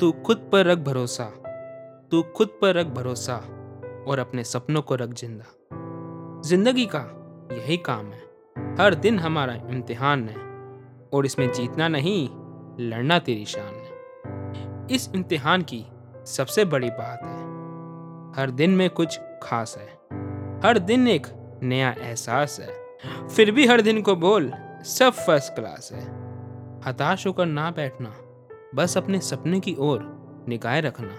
तू खुद पर रख भरोसा। तू खुद पर रख भरोसा और अपने सपनों को रख ज़िंदा। ज़िंदगी का यही काम है। हर दिन हमारा इम्तिहान है और इसमें जीतना नहीं, लड़ना तेरी शान है। इस इम्तिहान की सबसे बड़ी बात है, हर दिन में कुछ खास है। हर दिन एक नया एहसास है। फिर भी हर दिन को बोल, सब फ़र्स्ट क्लास है। हताश होकर ना बैठना। बस अपने सपने की ओर निगाहें रखना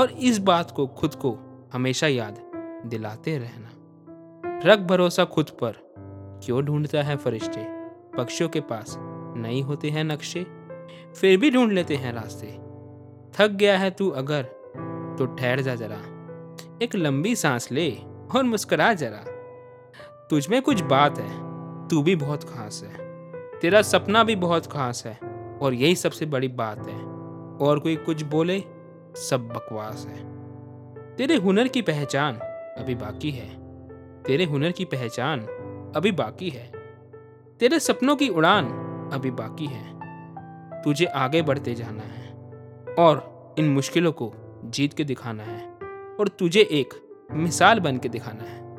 और इस बात को खुद को हमेशा याद दिलाते रहना। रख भरोसा खुद पर क्यों ढूंढता है फरिश्ते? पक्षियों के पास नहीं होते हैं नक्शे, फिर भी ढूंढ लेते हैं रास्ते। थक गया है तू अगर तो ठहर जा जरा। एक लंबी सांस ले और मुस्कुरा जरा। तुझ में कुछ बात है, तू भी बहुत खास है। तेरा सपना भी बहुत खास है। और यही सबसे बड़ी बात है। और कोई कुछ बोले, सब बकवास है। तेरे हुनर की पहचान अभी बाकी है। तेरे हुनर की पहचान अभी बाकी है। तेरे सपनों की उड़ान अभी बाकी है। तुझे आगे बढ़ते जाना है और इन मुश्किलों को जीत के दिखाना है और तुझे एक मिसाल बन के दिखाना है।